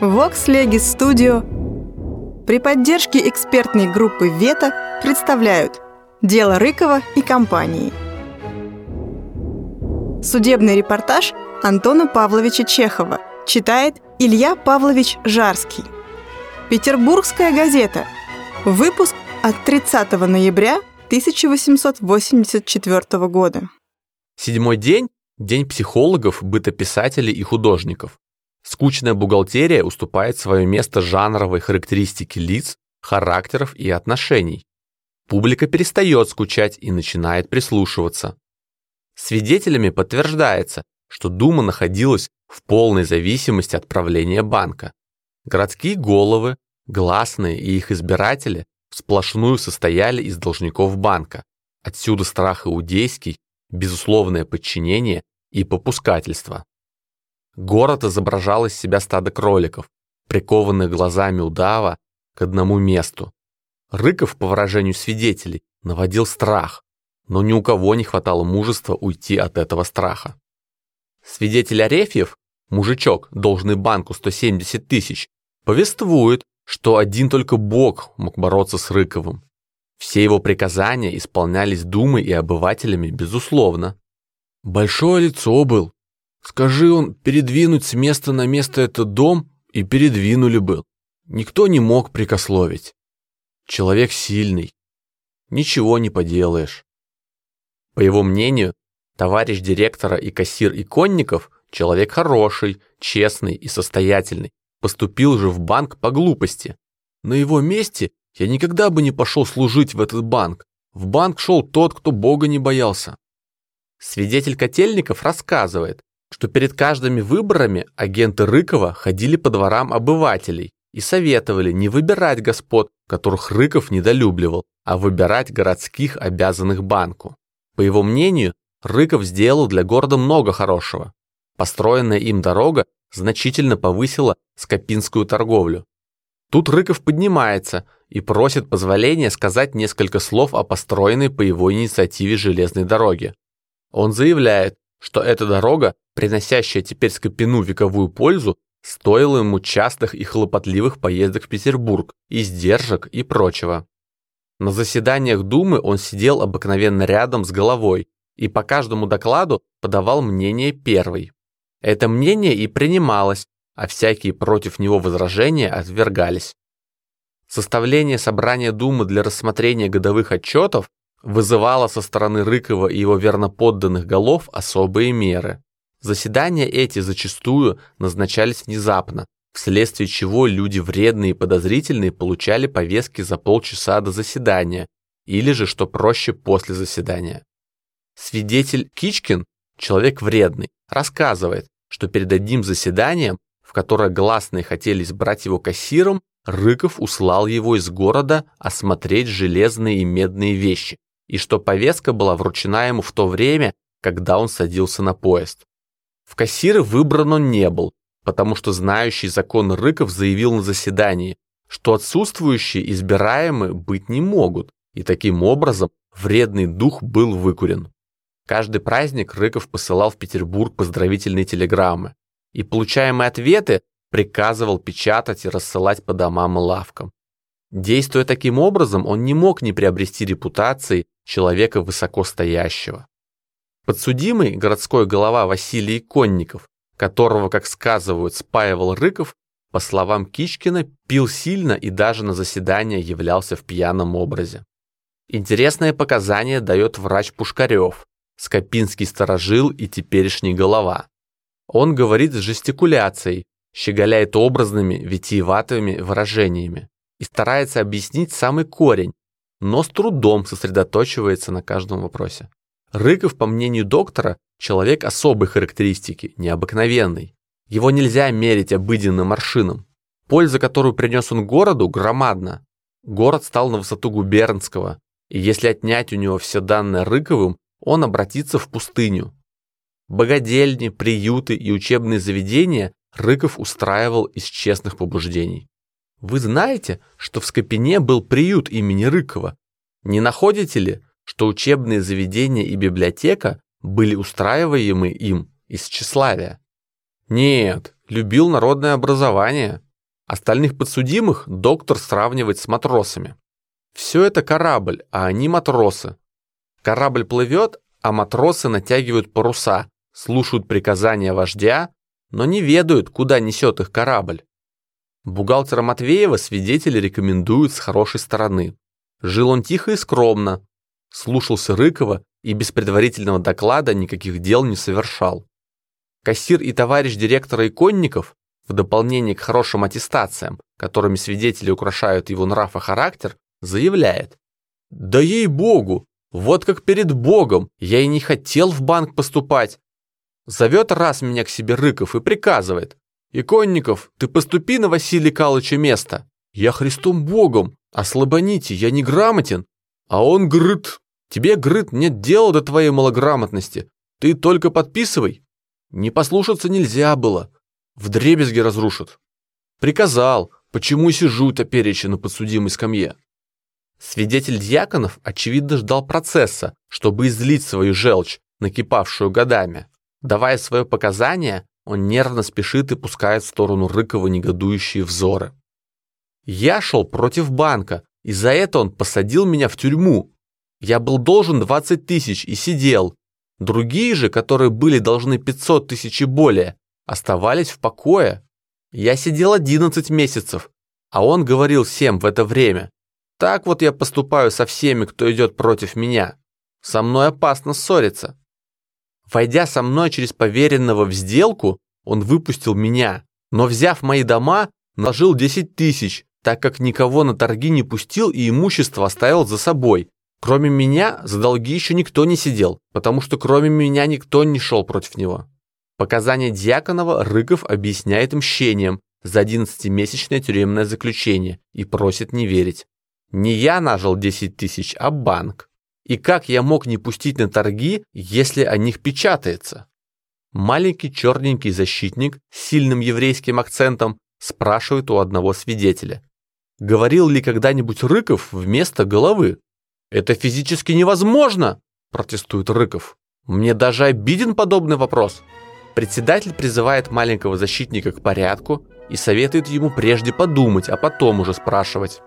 Vox Legis Studio при поддержке экспертной группы «Вета» представляют «Дело Рыкова и компании». Судебный репортаж Антона Павловича Чехова читает Илья Павлович Жарский. Петербургская газета. Выпуск от 30 ноября 1884 года. Седьмой день – день психологов, бытописателей и художников. Скучная бухгалтерия уступает свое место жанровой характеристике лиц, характеров и отношений. Публика перестает скучать и начинает прислушиваться. Свидетелями подтверждается, что Дума находилась в полной зависимости от правления банка. Городские головы, гласные и их избиратели сплошную состояли из должников банка. Отсюда страх иудейский, безусловное подчинение и попускательство. Город изображал из себя стадо кроликов, прикованных глазами удава к одному месту. Рыков, по выражению свидетелей, наводил страх, но ни у кого не хватало мужества уйти от этого страха. Свидетель Арефьев, мужичок, должный банку 170 тысяч, повествует, что один только Бог мог бороться с Рыковым. Все его приказания исполнялись думой и обывателями, безусловно. Большое лицо был, Скажи он передвинуть с места на место этот дом, и передвинули был. Никто не мог прикословить. Человек сильный. Ничего не поделаешь. По его мнению, товарищ директора и кассир Иконников человек хороший, честный и состоятельный. Поступил же в банк по глупости. На его месте я никогда бы не пошел служить в этот банк. В банк шел тот, кто Бога не боялся. Свидетель Котельников рассказывает, что перед каждыми выборами агенты Рыкова ходили по дворам обывателей и советовали не выбирать господ, которых Рыков недолюбливал, а выбирать городских, обязанных банку. По его мнению, Рыков сделал для города много хорошего. Построенная им дорога значительно повысила скопинскую торговлю. Тут Рыков поднимается и просит позволения сказать несколько слов о построенной по его инициативе железной дороге. Он заявляет, что эта дорога приносящая теперь Скопину вековую пользу, стоила ему частых и хлопотливых поездок в Петербург, издержек и прочего. На заседаниях Думы он сидел обыкновенно рядом с головой и по каждому докладу подавал мнение первый. Это мнение и принималось, а всякие против него возражения отвергались. Составление собрания Думы для рассмотрения годовых отчетов вызывало со стороны Рыкова и его верноподданных голов особые меры. Заседания эти зачастую назначались внезапно, вследствие чего люди вредные и подозрительные получали повестки за полчаса до заседания, или же, что проще, после заседания. Свидетель Кичкин, человек вредный, рассказывает, что перед одним заседанием, в которое гласные хотели избрать его кассиром, Рыков услал его из города осмотреть железные и медные вещи, и что повестка была вручена ему в то время, когда он садился на поезд. В кассиры выбран он не был, потому что знающий закон Рыков заявил на заседании, что отсутствующие избираемые быть не могут, и таким образом вредный дух был выкурен. Каждый праздник Рыков посылал в Петербург поздравительные телеграммы, и получаемые ответы приказывал печатать и рассылать по домам и лавкам. Действуя таким образом, он не мог не приобрести репутации человека высокостоящего. Подсудимый, городской голова Василий Конников, которого, как сказывают, спаивал Рыков, по словам Кичкина, пил сильно и даже на заседание являлся в пьяном образе. Интересное показание дает врач Пушкарев, скопинский сторожил и теперешний голова. Он говорит с жестикуляцией, щеголяет образными, витиеватыми выражениями и старается объяснить самый корень, но с трудом сосредоточивается на каждом вопросе. Рыков, по мнению доктора, человек особой характеристики, необыкновенный. Его нельзя мерить обыденным аршином. Польза, которую принес он городу, громадна. Город стал на высоту губернского, и если отнять у него все данные Рыковым, он обратится в пустыню. Богодельни, приюты и учебные заведения Рыков устраивал из честных побуждений. Вы знаете, что в Скопине был приют имени Рыкова? Не находите ли, что учебные заведения и библиотека были устраиваемы им из тщеславия. Нет, любил народное образование, Остальных подсудимых доктор сравнивает с матросами. Все это корабль, а они матросы. Корабль плывет, а матросы натягивают паруса, слушают приказания вождя, но не ведают, куда несет их корабль. Бухгалтера Матвеева свидетели рекомендуют с хорошей стороны. Жил он тихо и скромно, слушался Рыкова и без предварительного доклада никаких дел не совершал. Кассир и товарищ директора Иконников, в дополнение к хорошим аттестациям, которыми свидетели украшают его нрав и характер, заявляет. «Да ей-богу, вот как перед Богом, я и не хотел в банк поступать. Зовет раз меня к себе Рыков и приказывает. «Иконников, ты поступи на Василия Калыча место. Я Христом Богом, а слабоните, я не грамотен. А он грыт. Тебе, грыт, нет дела до твоей малограмотности. Ты только подписывай. Не послушаться нельзя было. В дребезги разрушат. Приказал, почему сижу топереча на подсудимой скамье. Свидетель Дьяконов, очевидно, ждал процесса, чтобы излить свою желчь, накипавшую годами. Давая свое показание, он нервно спешит и пускает в сторону Рыкова негодующие взоры. «Я шел против банка, и за это он посадил меня в тюрьму. Я был должен 20 тысяч и сидел. Другие же, которые были должны 500 тысяч и более, оставались в покое. Я сидел 11 месяцев, а он говорил всем в это время. Так вот я поступаю со всеми, кто идет против меня. Со мной опасно ссориться. Войдя со мной через поверенного в сделку, он выпустил меня, но взяв мои дома, наложил 10 тысяч, так как никого на торги не пустил и имущество оставил за собой. Кроме меня, за долги еще никто не сидел, потому что кроме меня никто не шел против него. Показания Дьяконова Рыков объясняет мщением за 11-месячное тюремное заключение и просит не верить. Не я нажил 10 тысяч, а банк. И как я мог не пустить на торги, если о них печатается? Маленький черненький защитник с сильным еврейским акцентом спрашивает у одного свидетеля. Говорил ли когда-нибудь Рыков вместо головы? Это физически невозможно, протестует Рыков. Мне даже обиден подобный вопрос. Председатель призывает маленького защитника к порядку и советует ему прежде подумать, а потом уже спрашивать.